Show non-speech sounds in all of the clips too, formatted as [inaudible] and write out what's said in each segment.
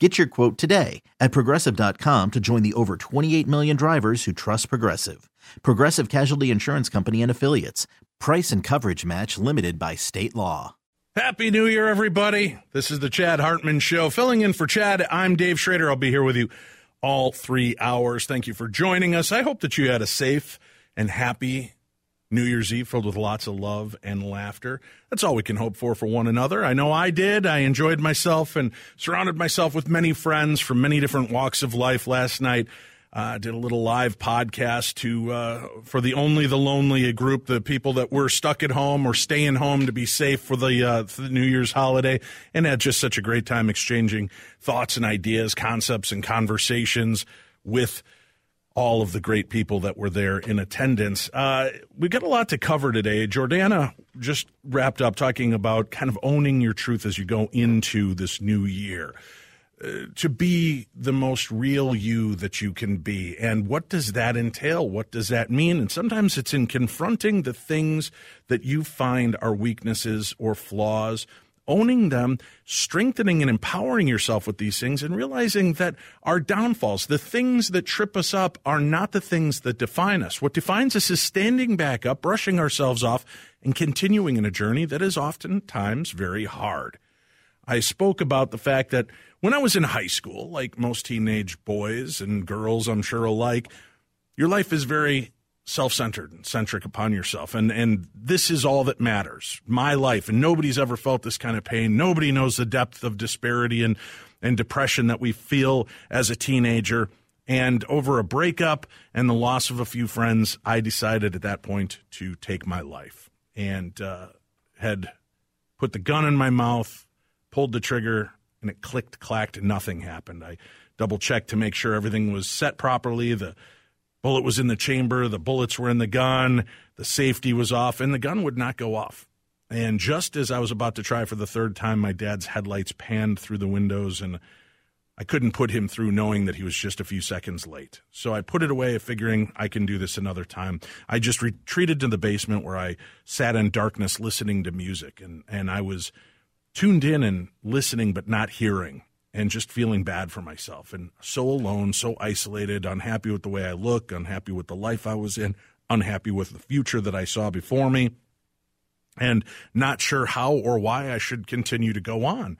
Get your quote today at progressive.com to join the over 28 million drivers who trust Progressive. Progressive Casualty Insurance Company and Affiliates. Price and coverage match limited by state law. Happy New Year, everybody. This is the Chad Hartman Show. Filling in for Chad, I'm Dave Schrader. I'll be here with you all three hours. Thank you for joining us. I hope that you had a safe and happy New Year's Eve filled with lots of love and laughter. That's all we can hope for for one another. I know I did. I enjoyed myself and surrounded myself with many friends from many different walks of life last night. Uh, did a little live podcast to uh, for the only the lonely group, the people that were stuck at home or staying home to be safe for the, uh, for the New Year's holiday, and had just such a great time exchanging thoughts and ideas, concepts and conversations with all of the great people that were there in attendance. Uh, we got a lot to cover today. Jordana just wrapped up talking about kind of owning your truth as you go into this new year. Uh, to be the most real you that you can be. And what does that entail? What does that mean? And sometimes it's in confronting the things that you find are weaknesses or flaws owning them, strengthening and empowering yourself with these things, and realizing that our downfalls, the things that trip us up, are not the things that define us. What defines us is standing back up, brushing ourselves off, and continuing in a journey that is oftentimes very hard. I spoke about the fact that when I was in high school, like most teenage boys and girls, I'm sure alike, your life is very self-centered and centric upon yourself. And and this is all that matters. My life and nobody's ever felt this kind of pain. Nobody knows the depth of disparity and and depression that we feel as a teenager. And over a breakup and the loss of a few friends i decided at that point to take my life and uh, had put the gun in my mouth pulled the trigger and it clicked clacked nothing happened. I double checked to make sure everything was set properly. The bullet was in the chamber, the bullets were in the gun, the safety was off, and the gun would not go off. And just as I was about to try for the third time, my dad's headlights panned through the windows, and I couldn't put him through knowing that he was just a few seconds late. So I put it away, figuring I can do this another time. I just retreated to the basement where I sat in darkness listening to music, and, and I was tuned in and listening but not hearing and just feeling bad for myself and so alone, so isolated, unhappy with the way I look, unhappy with the life I was in, unhappy with the future that I saw before me, and not sure how or why I should continue to go on.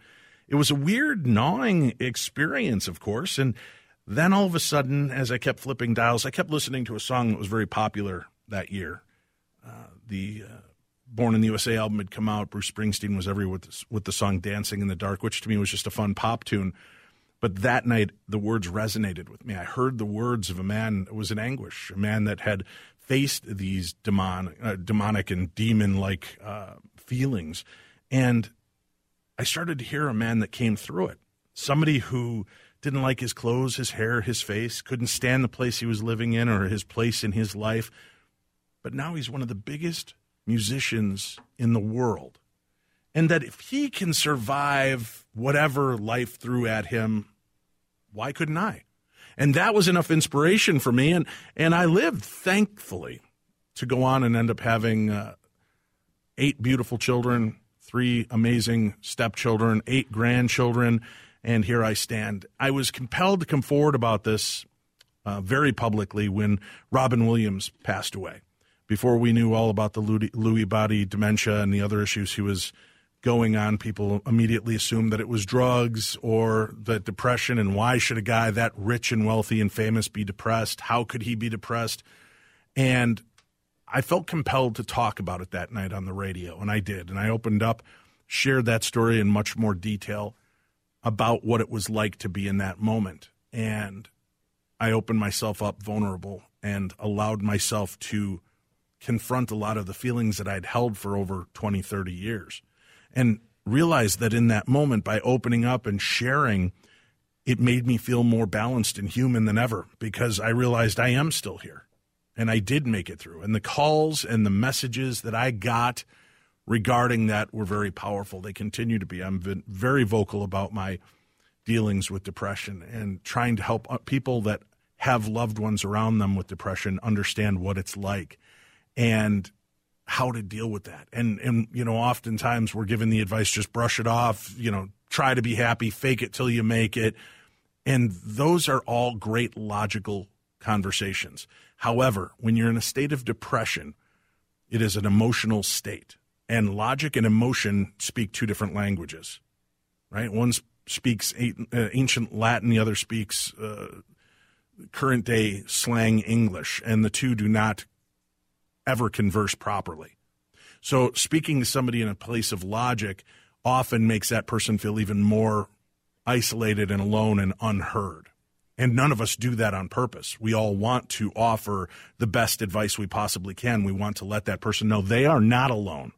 It was a weird, gnawing experience, of course. And then all of a sudden, as I kept flipping dials, I kept listening to a song that was very popular that year. Uh, the uh, Born in the USA album had come out. Bruce Springsteen was everywhere with, the, with the song Dancing in the Dark, which to me was just a fun pop tune. But that night, the words resonated with me. I heard the words of a man that was in anguish, a man that had faced these demon, uh, demonic and demon like uh, feelings. And I started to hear a man that came through it. Somebody who didn't like his clothes, his hair, his face, couldn't stand the place he was living in or his place in his life. But now he's one of the biggest musicians in the world. And that if he can survive whatever life threw at him, why couldn't I? And that was enough inspiration for me. And, and I lived, thankfully, to go on and end up having uh, eight beautiful children, three amazing stepchildren, eight grandchildren, and here I stand. I was compelled to come forward about this uh, very publicly when Robin Williams passed away before we knew all about the Lewy body dementia and the other issues he was going on, people immediately assumed that it was drugs or that depression. And why should a guy that rich and wealthy and famous be depressed? How could he be depressed? And I felt compelled to talk about it that night on the radio, and I did. And I opened up, shared that story in much more detail about what it was like to be in that moment. And I opened myself up vulnerable and allowed myself to confront a lot of the feelings that I'd held for over 20, 30 years. And realized that in that moment, by opening up and sharing, it made me feel more balanced and human than ever because I realized I am still here and I did make it through. And the calls and the messages that I got regarding that were very powerful. They continue to be. I'm very vocal about my dealings with depression and trying to help uh, people that have loved ones around them with depression understand what it's like and how to deal with that. And and you know, oftentimes we're given the advice just brush it off, you know, try to be happy, fake it till you make it. And those are all great logical conversations. However, when you're in a state of depression, it is an emotional state. And logic and emotion speak two different languages, right? One speaks uh, ancient Latin, the other speaks uh, current day slang English, and the two do not ever converse properly. So, speaking to somebody in a place of logic often makes that person feel even more isolated and alone and unheard. And none of us do that on purpose. We all want to offer the best advice we possibly can. We want to let that person know they are not alone.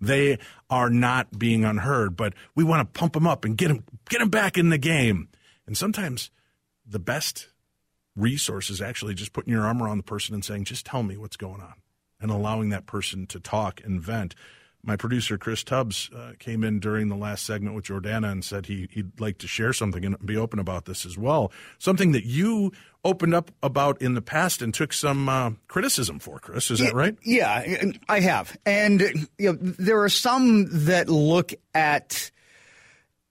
They are not being unheard, but we want to pump them up and get them, get them back in the game. And sometimes the best resource is actually just putting your arm around the person and saying, just tell me what's going on and allowing that person to talk and vent my producer Chris Tubbs uh, came in during the last segment with Jordana and said he, would like to share something and be open about this as well. Something that you opened up about in the past and took some uh, criticism for, Chris. Is yeah, that right? Yeah, I have. And you know, there are some that look at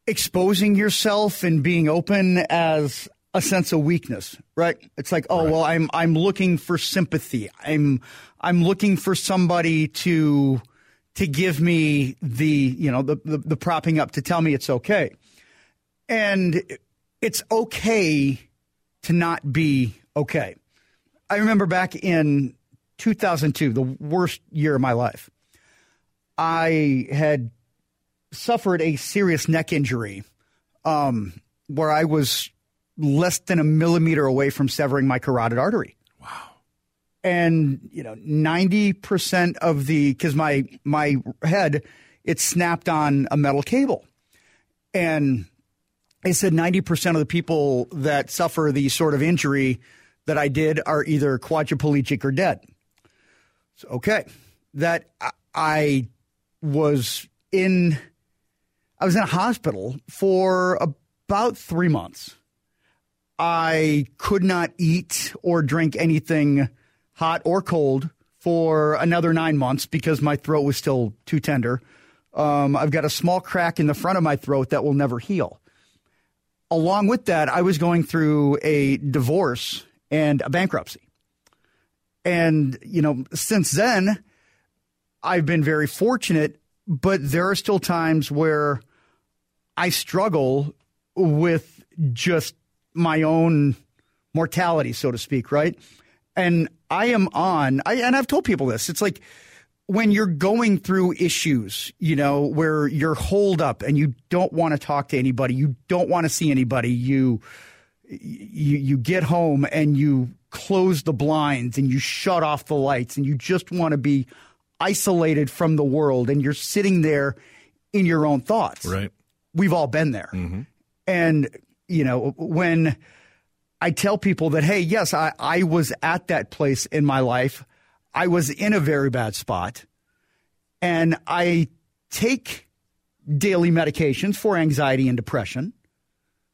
exposing yourself and being open as a sense of weakness, right? It's like, oh right. well, I'm I'm looking for sympathy. I'm I'm looking for somebody to to give me the you know the, the, the propping up to tell me it's okay, and it's okay to not be okay. I remember back in 2002, the worst year of my life. I had suffered a serious neck injury um, where I was less than a millimeter away from severing my carotid artery and you know 90% of the cuz my my head it snapped on a metal cable and they said 90% of the people that suffer the sort of injury that I did are either quadriplegic or dead. So, okay. That I was in I was in a hospital for about 3 months. I could not eat or drink anything hot or cold, for another nine months because my throat was still too tender. Um, I've got a small crack in the front of my throat that will never heal. Along with that, I was going through a divorce and a bankruptcy. And, you know, since then, I've been very fortunate, but there are still times where I struggle with just my own mortality, so to speak, right? And I am on, I, and I've told people this. It's like when you're going through issues, you know, where you're holed up and you don't want to talk to anybody, you don't want to see anybody, you, you, you get home and you close the blinds and you shut off the lights and you just want to be isolated from the world and you're sitting there in your own thoughts. Right. We've all been there. Mm-hmm. And, you know, when, I tell people that, hey, yes, I, I was at that place in my life. I was in a very bad spot. And I take daily medications for anxiety and depression.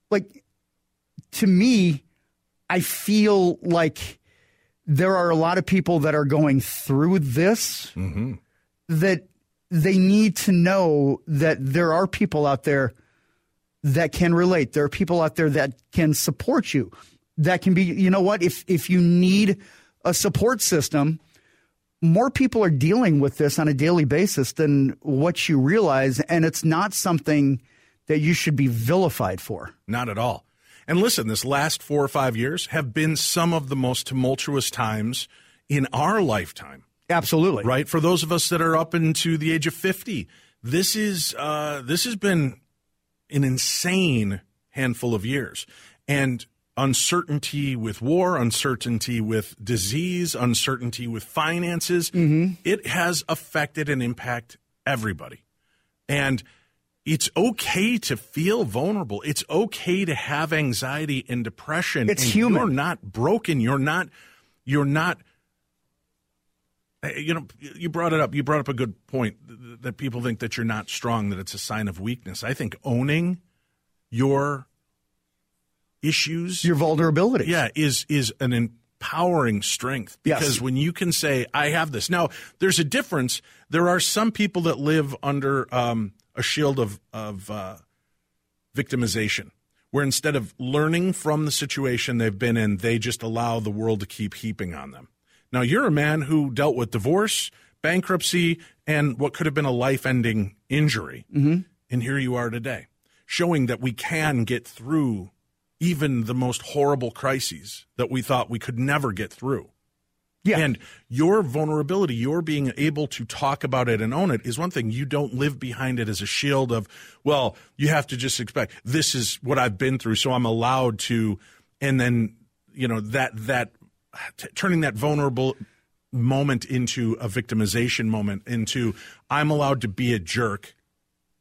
Like, to me, I feel like there are a lot of people that are going through this mm-hmm. that they need to know that there are people out there that can relate. There are people out there that can support you that can be, you know what, if, if you need a support system, more people are dealing with this on a daily basis than what you realize. And it's not something that you should be vilified for. Not at all. And listen, this last four or five years have been some of the most tumultuous times in our lifetime. Absolutely. Right? For those of us that are up into the age of 50, this is uh, this has been an insane handful of years. And uncertainty with war, uncertainty with disease, uncertainty with finances, mm-hmm. it has affected and impact everybody. And it's okay to feel vulnerable. It's okay to have anxiety and depression. It's and human. You're not broken. You're not. You're not. You know, you brought it up. You brought up a good point that people think that you're not strong, that it's a sign of weakness. I think owning your issues, your vulnerability, yeah, is is an empowering strength because yes. when you can say, "I have this." Now, there's a difference. There are some people that live under. Um, a shield of of uh, victimization, where instead of learning from the situation they've been in, they just allow the world to keep heaping on them. Now, you're a man who dealt with divorce, bankruptcy, and what could have been a life-ending injury, mm-hmm. and here you are today, showing that we can get through even the most horrible crises that we thought we could never get through. Yeah. And your vulnerability, your being able to talk about it and own it is one thing. You don't live behind it as a shield of, well, you have to just expect this is what I've been through, so I'm allowed to and then, you know, that that t- turning that vulnerable moment into a victimization moment into I'm allowed to be a jerk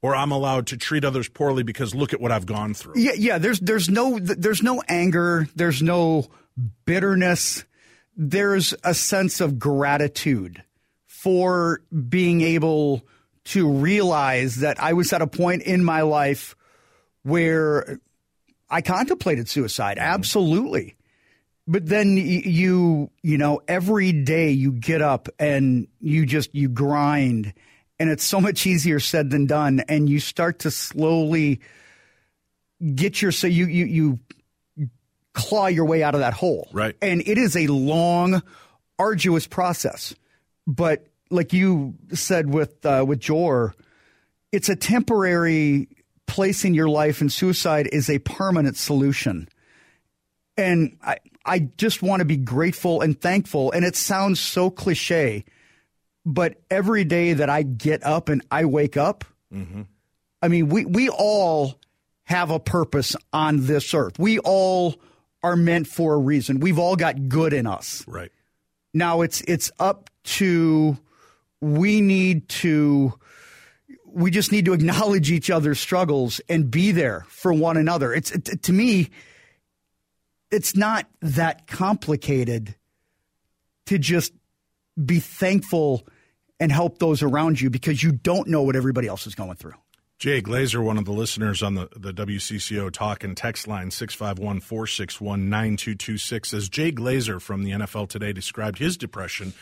or I'm allowed to treat others poorly because look at what I've gone through. Yeah, yeah, there's there's no there's no anger, there's no bitterness there's a sense of gratitude for being able to realize that I was at a point in my life where I contemplated suicide. Mm-hmm. Absolutely. But then you, you know, every day you get up and you just, you grind and it's so much easier said than done. And you start to slowly get your, so you, you, you claw your way out of that hole. Right. And it is a long, arduous process. But like you said with uh, with Jor, it's a temporary place in your life, and suicide is a permanent solution. And I I just want to be grateful and thankful. And it sounds so cliche, but every day that I get up and I wake up, mm-hmm. I mean, we we all have a purpose on this earth. We all are meant for a reason. We've all got good in us. Right. Now it's it's up to we need to we just need to acknowledge each other's struggles and be there for one another. It's to me it's not that complicated to just be thankful and help those around you because you don't know what everybody else is going through. Jay Glazer, one of the listeners on the, the WCCO talk and text line 651 461 9226, says Jay Glazer from the NFL Today described his depression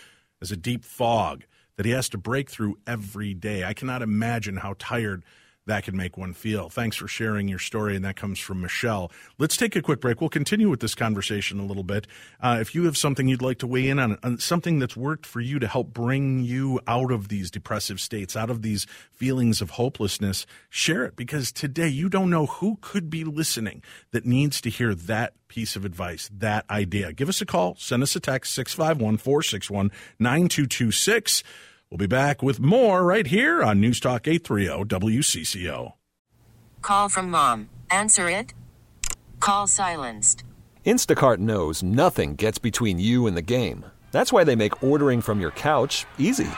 as a deep fog that he has to break through every day. I cannot imagine how tired that can make one feel. Thanks for sharing your story, and that comes from Michelle. Let's take a quick break. We'll continue with this conversation a little bit. Uh, if you have something you'd like to weigh in on, on, something that's worked for you to help bring you out of these depressive states, out of these feelings of hopelessness, share it because today you don't know who could be listening that needs to hear that piece of advice, that idea. Give us a call, send us a text, 651 461 9226. We'll be back with more right here on News Talk 830 WCCO. Call from mom. Answer it. Call silenced. Instacart knows nothing gets between you and the game. That's why they make ordering from your couch easy.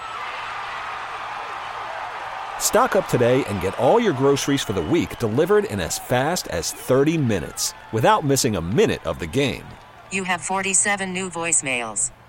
Stock up today and get all your groceries for the week delivered in as fast as 30 minutes without missing a minute of the game. You have 47 new voicemails.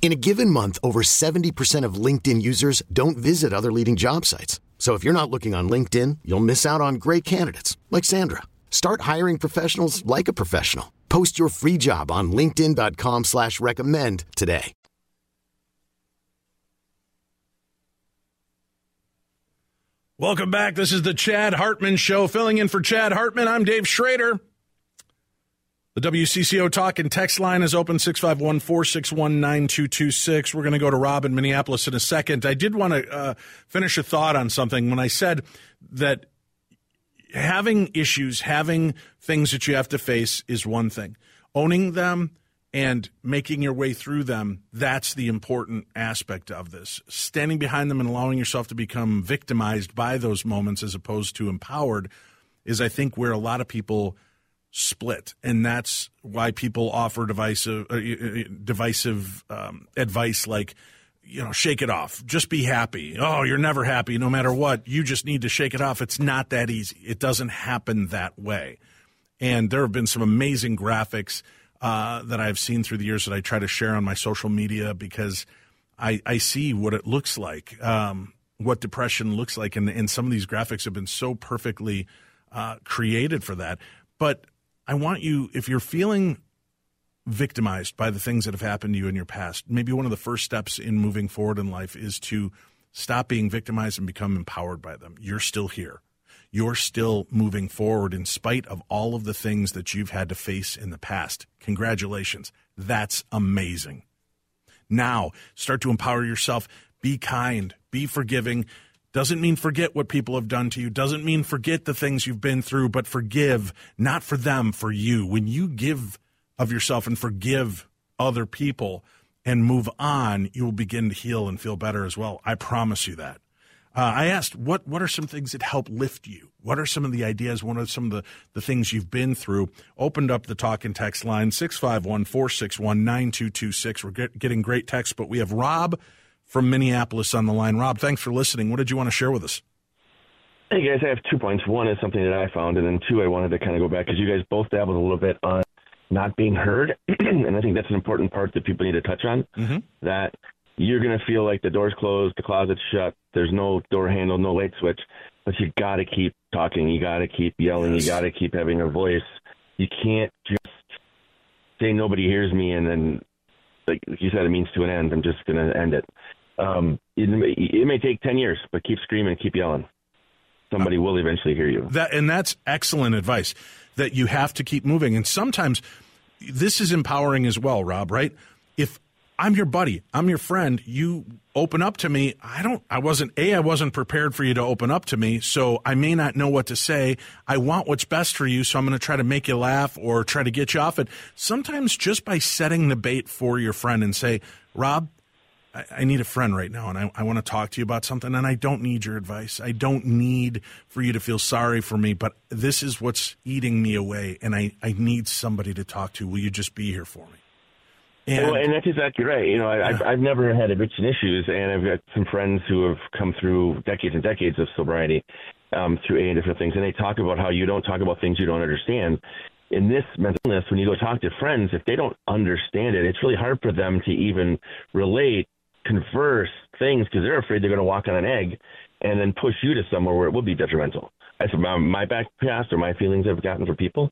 In a given month, over 70% of LinkedIn users don't visit other leading job sites. So if you're not looking on LinkedIn, you'll miss out on great candidates like Sandra. Start hiring professionals like a professional. Post your free job on LinkedIn.com slash recommend today. Welcome back. This is the Chad Hartman Show. Filling in for Chad Hartman, I'm Dave Schrader. The WCCO talk and text line is open 651 461 9226. We're going to go to Rob in Minneapolis in a second. I did want to uh, finish a thought on something when I said that having issues, having things that you have to face is one thing. Owning them and making your way through them, that's the important aspect of this. Standing behind them and allowing yourself to become victimized by those moments as opposed to empowered is, I think, where a lot of people split, and that's why people offer divisive, uh, divisive um, advice like, you know, shake it off. Just be happy. Oh, you're never happy no matter what. You just need to shake it off. It's not that easy. It doesn't happen that way. And there have been some amazing graphics uh, that I've seen through the years that I try to share on my social media because I, I see what it looks like, um, what depression looks like. And, and some of these graphics have been so perfectly uh, created for that. But I want you, if you're feeling victimized by the things that have happened to you in your past, maybe one of the first steps in moving forward in life is to stop being victimized and become empowered by them. You're still here. You're still moving forward in spite of all of the things that you've had to face in the past. Congratulations. That's amazing. Now, start to empower yourself. Be kind, be forgiving, doesn't mean forget what people have done to you. Doesn't mean forget the things you've been through, but forgive, not for them, for you. When you give of yourself and forgive other people and move on, you will begin to heal and feel better as well. I promise you that. Uh, I asked, what, what are some things that help lift you? What are some of the ideas? What are some of the, the things you've been through? Opened up the talk and text line, 651 461 9226. We're get, getting great texts, but we have Rob from Minneapolis on the line. Rob, thanks for listening. What did you want to share with us? Hey guys, I have two points. One is something that I found, and then two, I wanted to kind of go back because you guys both dabbled a little bit on not being heard, [clears throat] and I think that's an important part that people need to touch on. Mm-hmm. That you're going to feel like the door's closed, the closet's shut, there's no door handle, no light switch, but you got to keep talking, you got to keep yelling, yes. you got to keep having a voice. You can't just say nobody hears me and then, like you said, it means to an end. I'm just going to end it. Um, it, may, it may take 10 years, but keep screaming, keep yelling. Somebody will eventually hear you. That and that's excellent advice. That you have to keep moving, and sometimes this is empowering as well, Rob. Right? If I'm your buddy, I'm your friend, you open up to me. I don't. I wasn't a. I wasn't prepared for you to open up to me, so I may not know what to say. I want what's best for you, so I'm going to try to make you laugh or try to get you off it. Sometimes just by setting the bait for your friend and say, Rob, I, I need a friend right now and I, I want to talk to you about something and I don't need your advice. I don't need for you to feel sorry for me, but this is what's eating me away and I, I need somebody to talk to. Will you just be here for me? And, well, and that's exactly right. You know, I, yeah. I've, I've never had addiction issues, and I've got some friends who have come through decades and decades of sobriety um, through A and different things, and they talk about how you don't talk about things you don't understand. In this mental illness, when you go talk to friends, if they don't understand it, it's really hard for them to even relate converse things because they're afraid they're going to walk on an egg and then push you to somewhere where it will be detrimental. That's my, my back past or my feelings I've gotten for people.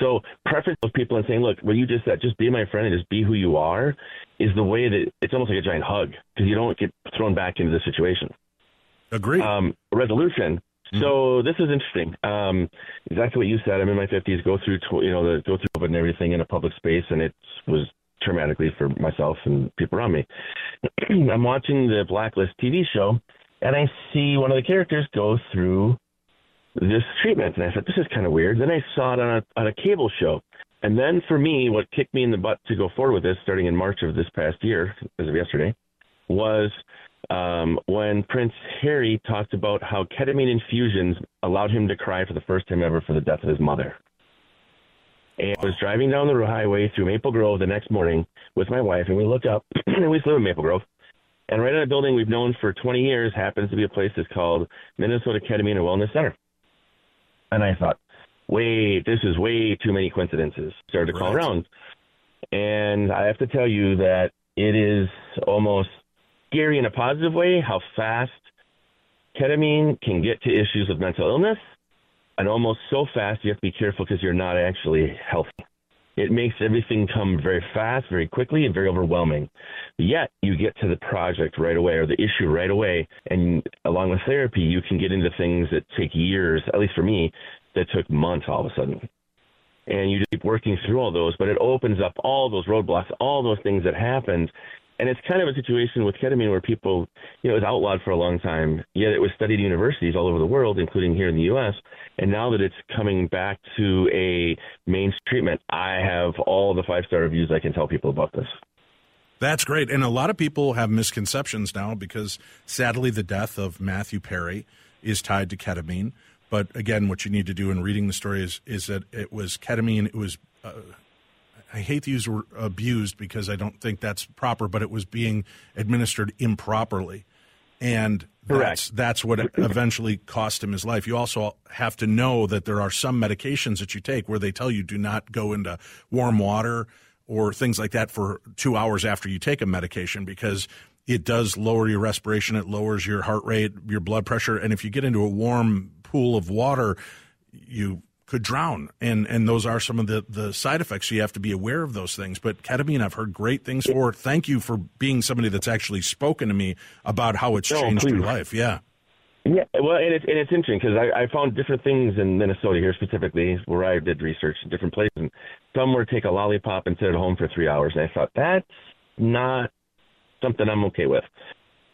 So preference those people and saying, look, what you just said, just be my friend and just be who you are, is the way that it's almost like a giant hug because you don't get thrown back into the situation. Agree. Um, resolution. Mm-hmm. So this is interesting. Um, exactly what you said. I'm in my 50s. Go through, you know, the go through and everything in a public space, and it was traumatically for myself and people around me. [clears throat] I'm watching the Blacklist TV show, and I see one of the characters go through this treatment, and I thought this is kind of weird. Then I saw it on a on a cable show, and then for me, what kicked me in the butt to go forward with this, starting in March of this past year, as of yesterday, was um, when Prince Harry talked about how ketamine infusions allowed him to cry for the first time ever for the death of his mother. And I was driving down the highway through Maple Grove the next morning with my wife, and we looked up, [clears throat] and we live in Maple Grove. And right in a building we've known for 20 years happens to be a place that's called Minnesota Ketamine and Wellness Center. And I thought, wait, this is way too many coincidences. Started to call Right. around. And I have to tell you that it is almost scary in a positive way how fast ketamine can get to issues of mental illness and almost so fast you have to be careful because you're not actually healthy. It makes everything come very fast, very quickly, and very overwhelming. Yet you get to the project right away or the issue right away, and along with therapy, you can get into things that take years. At least for me, that took months all of a sudden. And you just keep working through all those, but it opens up all those roadblocks, all those things that happened. And it's kind of a situation with ketamine where people, you know, it was outlawed for a long time, yet it was studied at universities all over the world, including here in the U.S. And now that it's coming back to a main treatment, I have all the five star reviews I can tell people about this. That's great. And a lot of people have misconceptions now because sadly the death of Matthew Perry is tied to ketamine. But again, what you need to do in reading the story is, is that it was ketamine. It was, uh, I hate to use abused because I don't think that's proper, but it was being administered improperly. And that's, that's what [clears throat] eventually cost him his life. You also have to know that there are some medications that you take where they tell you do not go into warm water or things like that for two hours after you take a medication because it does lower your respiration, it lowers your heart rate, your blood pressure, and if you get into a warm pool of water, you could drown. And and those are some of the the side effects. So you have to be aware of those things. But ketamine, I've heard great things for. Thank you for being somebody that's actually spoken to me about how it's No, changed your life. Yeah. Yeah, well, and it's and it's interesting because I, I found different things in Minnesota here specifically where I did research in different places. And some were take a lollipop and sit at home for three hours, and I thought that's not something I'm okay with.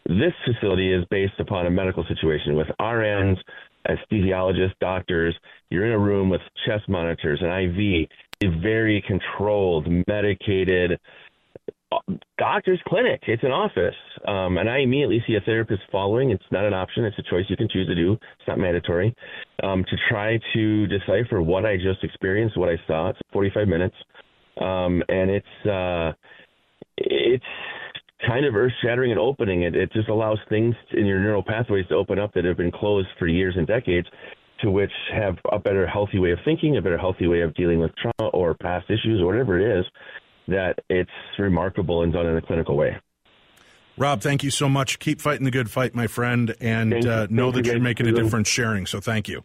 This facility is based upon a medical situation with RNs, anesthesiologists, doctors. You're in a room with chest monitors, and IV, a very controlled, medicated doctor's clinic. It's an office. Um, and I immediately see a therapist following. It's not an option. It's a choice you can choose to do. It's not mandatory. Um, to try to decipher what I just experienced, what I saw. It's 45 minutes. Um, and it's, uh, it's kind of earth shattering and opening. It, it just allows things in your neural pathways to open up that have been closed for years and decades to which have a better healthy way of thinking, a better healthy way of dealing with trauma or past issues or whatever it is that it's remarkable and done in a clinical way. Rob, thank you so much. Keep fighting the good fight, my friend, and uh, know Thank you that you're making a difference sharing. So thank you.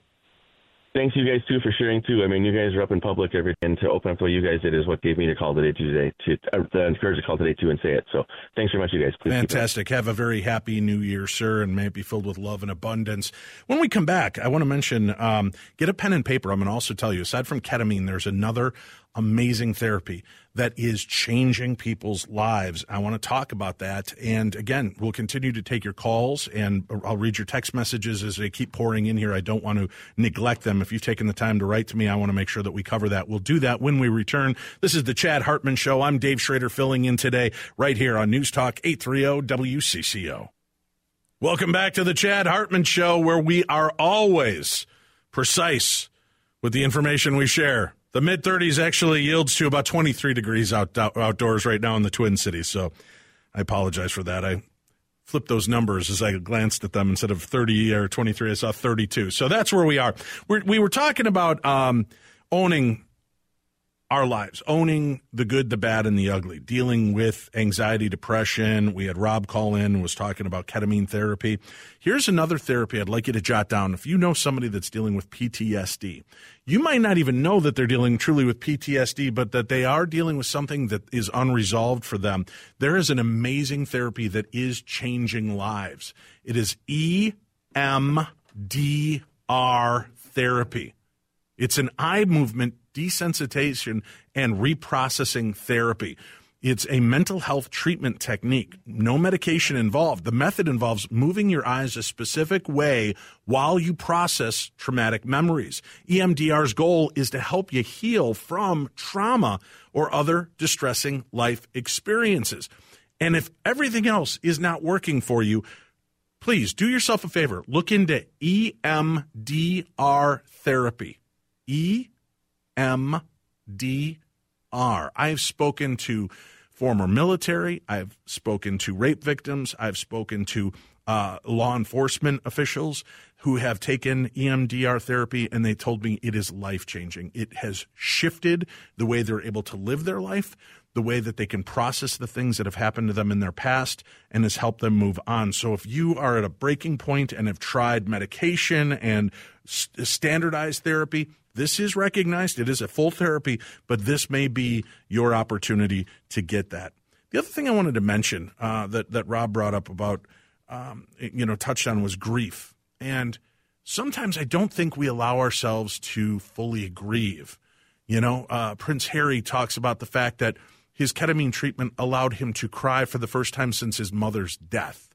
Thanks you guys too for sharing too. I mean, you guys are up in public every day, and to open up the way you guys did is what gave me the call today today to uh, the encourage to call today too and say it. So thanks very much, you guys. Please. Fantastic. Have a very happy new year, sir, and may it be filled with love and abundance. When we come back, I want to mention um, get a pen and paper. I'm going to also tell you, aside from ketamine, there's another amazing therapy that is changing people's lives. I want to talk about that. And again, we'll continue to take your calls and I'll read your text messages as they keep pouring in here. I don't want to neglect them. If you've taken the time to write to me, I want to make sure that we cover that. We'll do that when we return. This is the Chad Hartman Show. I'm Dave Schrader filling in today right here on News Talk 830 WCCO. Welcome back to the Chad Hartman Show, where we are always precise with the information we share. The mid 30s actually yields to about 23 degrees out, out, outdoors right now in the Twin Cities. So I apologize for that. I flipped those numbers as I glanced at them. Instead of 30 or 23, I saw 32. So that's where we are. We're, we were talking about um, owning our lives, owning the good, the bad, and the ugly, dealing with anxiety, depression. We had Rob call in and was talking about ketamine therapy. Here's another therapy I'd like you to jot down. If you know somebody that's dealing with PTSD, you might not even know that they're dealing truly with PTSD, but that they are dealing with something that is unresolved for them. There is an amazing therapy that is changing lives. It is EMDR therapy. It's an eye movement desensitization and reprocessing therapy. It's a mental health treatment technique. No medication involved. The method involves moving your eyes a specific way while you process traumatic memories. E EMDR's goal is to help you heal from trauma or other distressing life experiences. And if everything else is not working for you, please do yourself a favor. Look into EMDR therapy. EMDR. I've spoken to former military, I've spoken to rape victims, I've spoken to uh, law enforcement officials who have taken EMDR therapy, and they told me it is life changing. It has shifted the way they're able to live their life, the way that they can process the things that have happened to them in their past, and has helped them move on. So if you are at a breaking point and have tried medication and st- standardized therapy, this is recognized. It is a full therapy, but this may be your opportunity to get that. The other thing I wanted to mention uh, that that Rob brought up about um, you know touched on was grief, and sometimes I don't think we allow ourselves to fully grieve. You know, uh, Prince Harry talks about the fact that his ketamine treatment allowed him to cry for the first time since his mother's death.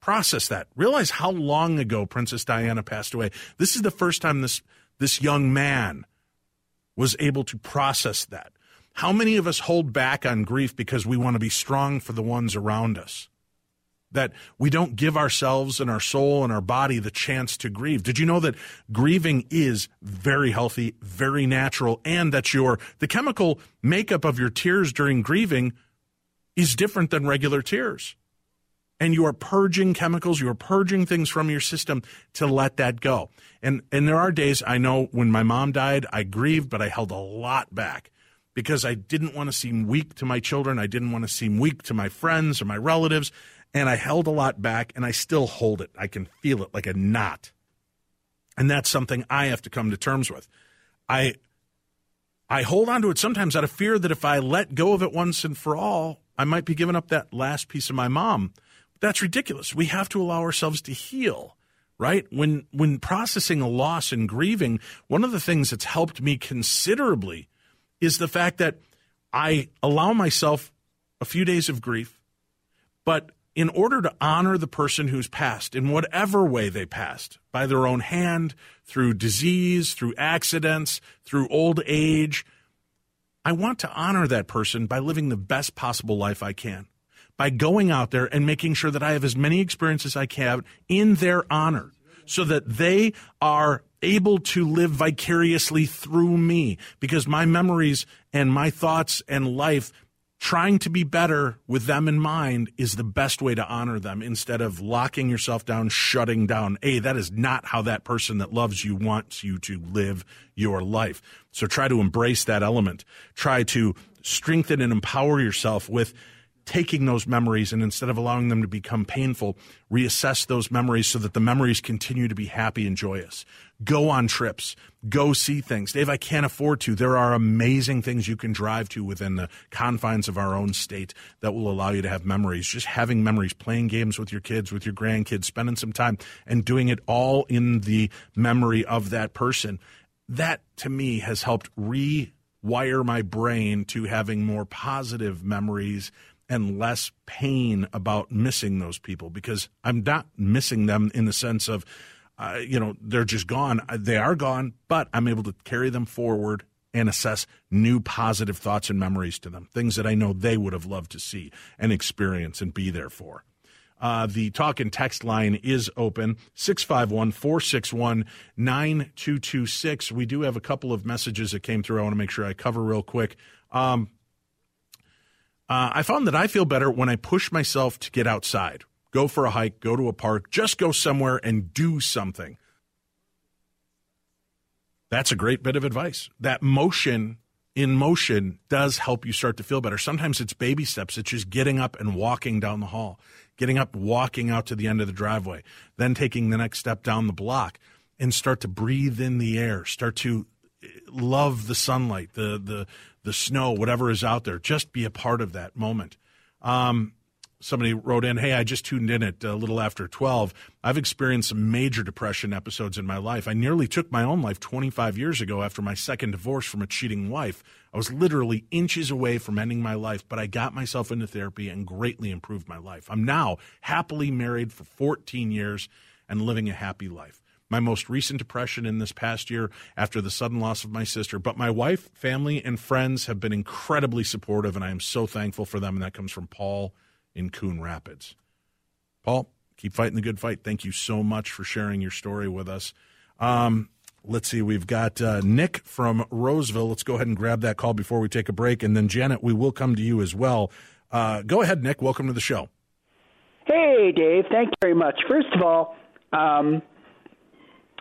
Process that. Realize how long ago Princess Diana passed away. This is the first time this this young man was able to process that. How many of us hold back on grief because we want to be strong for the ones around us? That we don't give ourselves and our soul and our body the chance to grieve. Did you know that grieving is very healthy, very natural, and that your the chemical makeup of your tears during grieving is different than regular tears? And you are purging chemicals, you are purging things from your system to let that go. And and there are days I know when my mom died, I grieved, but I held a lot back because I didn't want to seem weak to my children, I didn't want to seem weak to my friends or my relatives, and I held a lot back and I still hold it. I can feel it like a knot. And that's something I have to come to terms with. I I hold on to it sometimes out of fear that if I let go of it once and for all, I might be giving up that last piece of my mom that's ridiculous. We have to allow ourselves to heal, right? When when processing a loss and grieving, one of the things that's helped me considerably is the fact that I allow myself a few days of grief, but in order to honor the person who's passed in whatever way they passed, by their own hand, through disease, through accidents, through old age, I want to honor that person by living the best possible life I can by going out there and making sure that I have as many experiences I can in their honor so that they are able to live vicariously through me because my memories and my thoughts and life trying to be better with them in mind is the best way to honor them instead of locking yourself down, shutting down. A, that is not how that person that loves you wants you to live your life. So try to embrace that element. Try to strengthen and empower yourself with taking those memories and instead of allowing them to become painful, reassess those memories so that the memories continue to be happy and joyous. Go on trips, go see things. Dave, I can't afford to. There are amazing things you can drive to within the confines of our own state that will allow you to have memories. Just having memories, playing games with your kids, with your grandkids, spending some time and doing it all in the memory of that person. That to me has helped rewire my brain to having more positive memories and less pain about missing those people because I'm not missing them in the sense of, uh, you know, they're just gone. Uh, they are gone, but I'm able to carry them forward and assess new positive thoughts and memories to them, things that I know they would have loved to see and experience and be there for. Uh, the talk and text line is open 651 461 9226. We do have a couple of messages that came through. I want to make sure I cover real quick. Um, uh, I found that I feel better when I push myself to get outside, go for a hike, go to a park, just go somewhere and do something. That's a great bit of advice. That motion in motion does help you start to feel better. Sometimes it's baby steps. It's just getting up and walking down the hall, getting up, walking out to the end of the driveway, then taking the next step down the block and start to breathe in the air, start to love the sunlight, the the the snow, whatever is out there. Just be a part of that moment. Um, somebody wrote in, "Hey, I just tuned in at a little after 12. I've experienced some major depression episodes in my life. I nearly took my own life 25 years ago after my second divorce from a cheating wife. I was literally inches away from ending my life, but I got myself into therapy and greatly improved my life. I'm now happily married for 14 years and living a happy life my most recent depression in this past year after the sudden loss of my sister. But my wife, family, and friends have been incredibly supportive, and I am so thankful for them. And that comes from Paul in Coon Rapids. Paul, keep fighting the good fight. Thank you so much for sharing your story with us. Um, let's see, we've got uh, Nick from Roseville. Let's go ahead and grab that call before we take a break. And then, Janet, we will come to you as well. Uh, go ahead, Nick. Welcome to the show. Hey, Dave. Thank you very much. First of all, um,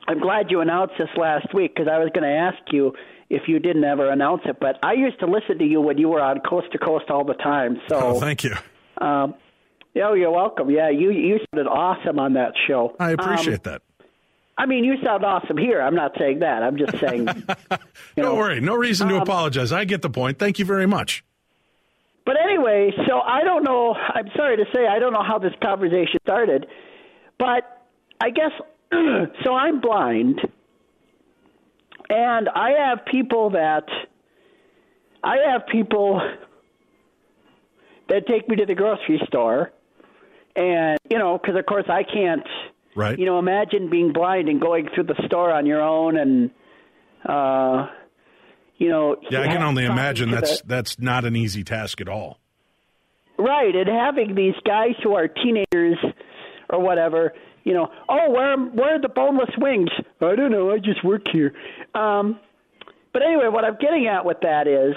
I'm glad you announced this last week because I was going to ask you if you didn't ever announce it. But I used to listen to you when you were on Coast to Coast all the time. So oh, thank you. Um, oh, you're welcome. Yeah, you you sounded awesome on that show. I appreciate um, that. I mean, you sound awesome here. I'm not saying that. I'm just saying. [laughs] Don't know, worry. No reason to um, apologize. I get the point. Thank you very much. But anyway, so I don't know. I'm sorry to say I don't know how this conversation started, but I guess [clears throat] so. I'm blind, and I have people that I have people that take me to the grocery store, and you know, because of course I can't. Right. You know, imagine being blind and going through the store on your own and. uh you know. Yeah, I can only imagine that's the, that's not an easy task at all. Right, and having these guys who are teenagers or whatever, you know, oh, where where are the boneless wings? I don't know. I just work here. Um, but anyway, what I'm getting at with that is.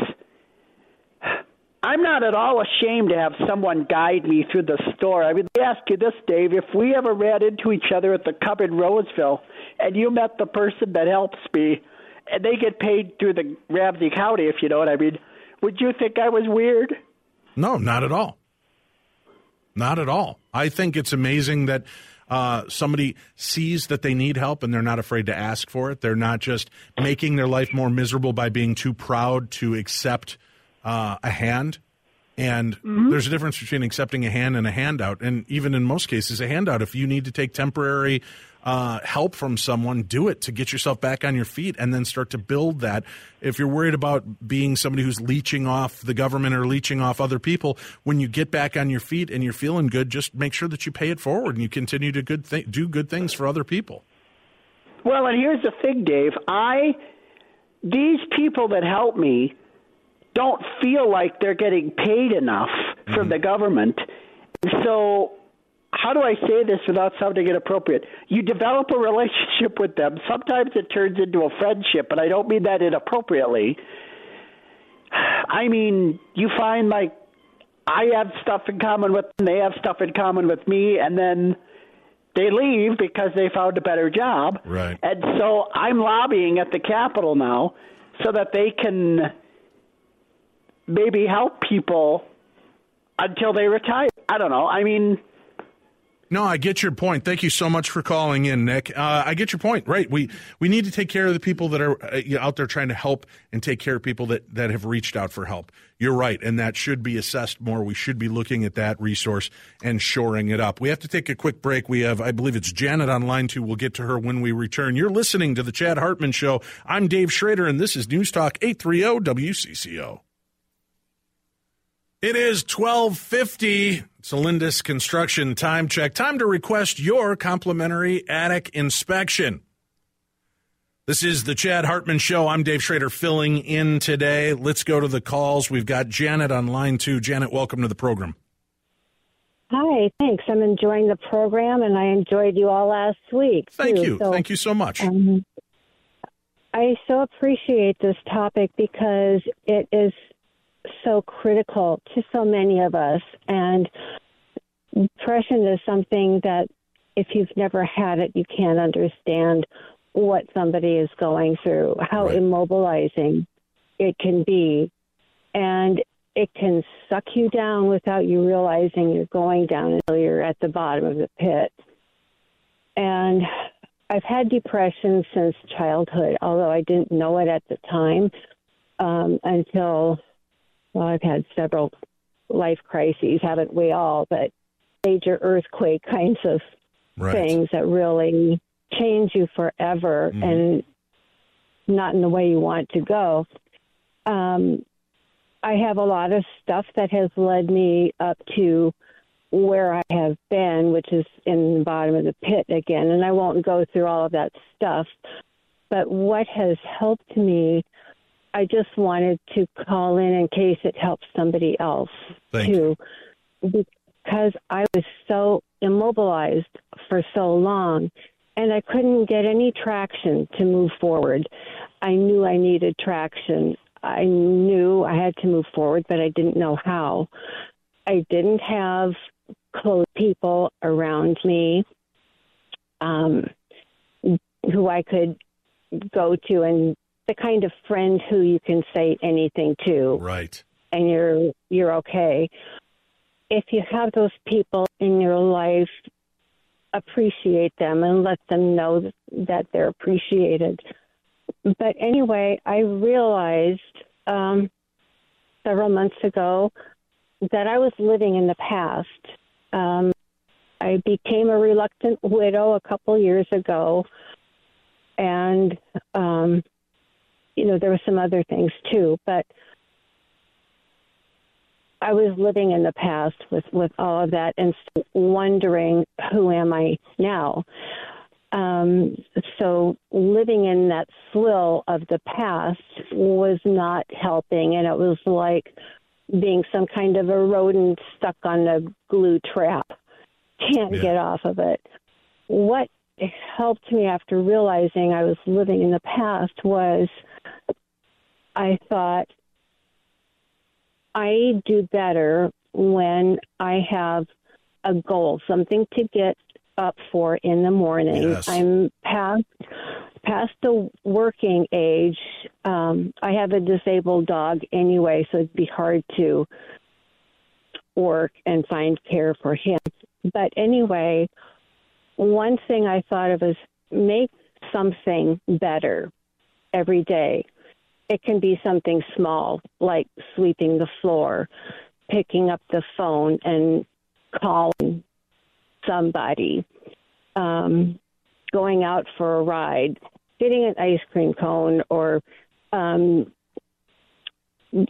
I'm not at all ashamed to have someone guide me through the store. I me ask you this, Dave. If we ever ran into each other at the Cub in Roseville and you met the person that helps me, and they get paid through the Ramsey County, if you know what I mean. Would you think I was weird? No, not at all. Not at all. I think it's amazing that uh, somebody sees that they need help and they're not afraid to ask for it. They're not just making their life more miserable by being too proud to accept uh, a hand. And mm-hmm. there's a difference between accepting a hand and a handout. And even in most cases, a handout, if you need to take temporary uh, help from someone, do it to get yourself back on your feet and then start to build that. If you're worried about being somebody who's leeching off the government or leeching off other people, when you get back on your feet and you're feeling good, just make sure that you pay it forward and you continue to good th- do good things for other people. Well, and here's the thing, Dave. I these people that help me don't feel like they're getting paid enough mm-hmm. from the government. So how do I say this without sounding inappropriate? You develop a relationship with them. Sometimes it turns into a friendship, but I don't mean that inappropriately. I mean, you find like I have stuff in common with them, they have stuff in common with me, and then they leave because they found a better job. Right. And so I'm lobbying at the Capitol now so that they can maybe help people until they retire. I don't know. I mean, no, I get your point. Thank you so much for calling in, Nick. Uh, I get your point. Right, we we need to take care of the people that are uh, out there trying to help and take care of people that that have reached out for help. You're right, and that should be assessed more. We should be looking at that resource and shoring it up. We have to take a quick break. We have, I believe, it's Janet on line two. We'll get to her when we return. You're listening to the Chad Hartman Show. I'm Dave Schrader, and this is News Talk eight three zero WCCO. It is 1250. It's a Lindus Construction time check. Time to request your complimentary attic inspection. This is the Chad Hartman Show. I'm Dave Schrader filling in today. Let's go to the calls. We've got Janet on line two. Janet, welcome to the program. Hi, thanks. I'm enjoying the program, and I enjoyed you all last week. Thank too. you. So, Thank you so much. Um, I so appreciate this topic because it is so critical to so many of us. And depression is something that if you've never had it, you can't understand what somebody is going through, how right. immobilizing it can be. And it can suck you down without you realizing you're going down until you're at the bottom of the pit. And I've had depression since childhood, although I didn't know it at the time um, until well, I've had several life crises, haven't we all? But major earthquake kinds of right. things that really change you forever mm-hmm. and not in the way you want to go. Um, I have a lot of stuff that has led me up to where I have been, which is in the bottom of the pit again. And I won't go through all of that stuff. But what has helped me I just wanted to call in in case it helps somebody else Thank too. You. because I was so immobilized for so long and I couldn't get any traction to move forward. I knew I needed traction. I knew I had to move forward, but I didn't know how. I didn't have close people around me um, who I could go to and the kind of friend who you can say anything to. Right. And you're you're okay. If you have those people in your life, appreciate them and let them know that they're appreciated. But anyway, I realized um, several months ago that I was living in the past. Um, I became a reluctant widow a couple years ago, and um, you know there were some other things too, but I was living in the past with with all of that and wondering who am I now. Um, so living in that swill of the past was not helping, and it was like being some kind of a rodent stuck on a glue trap. Can't Yeah. get off of it. What helped me after realizing I was living in the past was I thought I do better when I have a goal, something to get up for in the morning. Yes. I'm past past the working age. Um, I have a disabled dog anyway, so it'd be hard to work and find care for him. But anyway, one thing I thought of is make something better every day. It can be something small, like sweeping the floor, picking up the phone and calling somebody, um, going out for a ride, getting an ice cream cone, or um,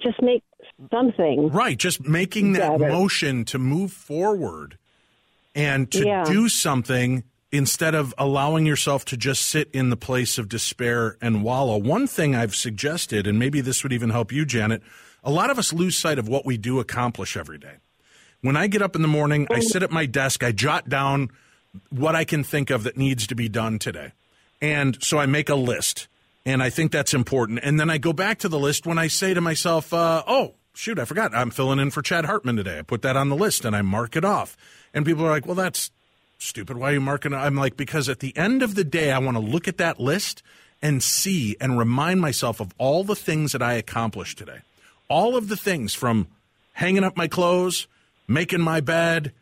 just make something. Right, just making that Better. motion to move forward and to Yeah. do something instead of allowing yourself to just sit in the place of despair and wallow. One thing I've suggested, and maybe this would even help you, Janet, a lot of us lose sight of what we do accomplish every day. When I get up in the morning, I sit at my desk, I jot down what I can think of that needs to be done today. And so I make a list, and I think that's important. And then I go back to the list when I say to myself, uh, oh, shoot, I forgot. I'm filling in for Chad Hartman today. I put that on the list and I mark it off. And people are like, well, that's stupid. Why are you marking? I'm like, because at the end of the day, I want to look at that list and see and remind myself of all the things that I accomplished today. All of the things from hanging up my clothes, making my bed,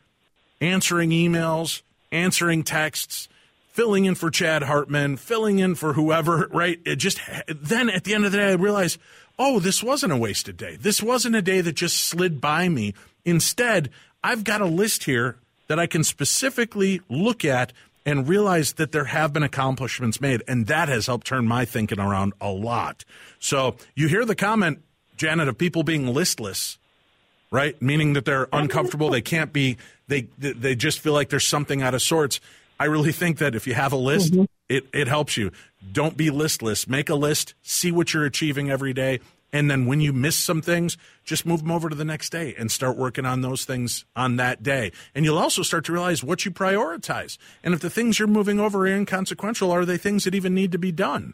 answering emails, answering texts, filling in for Chad Hartman, filling in for whoever, [laughs] right? It just then at the end of the day, I realized, oh, this wasn't a wasted day. This wasn't a day that just slid by me. Instead, I've got a list here that I can specifically look at and realize that there have been accomplishments made. And that has helped turn my thinking around a lot. So you hear the comment, Janet, of people being listless right? Meaning that they're uncomfortable, they can't be, they they just feel like there's something out of sorts. I really think that if you have a list, mm-hmm. it it helps you. Don't be listless. Make a list, see what you're achieving every day, and then when you miss some things, just move them over to the next day and start working on those things on that day. And you'll also start to realize what you prioritize. And if the things you're moving over are inconsequential, are they things that even need to be done?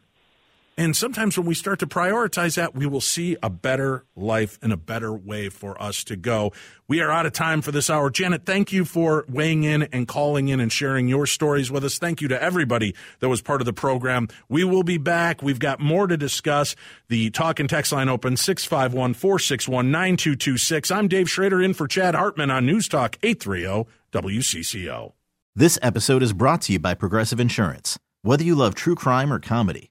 And sometimes when we start to prioritize that, we will see a better life and a better way for us to go. We are out of time for this hour. Janet, thank you for weighing in and calling in and sharing your stories with us. Thank you to everybody that was part of the program. We will be back. We've got more to discuss. The talk and text line open 651 461 9226. I'm Dave Schrader in for Chad Hartman on News Talk 830 WCCO. This episode is brought to you by Progressive Insurance. Whether you love true crime or comedy,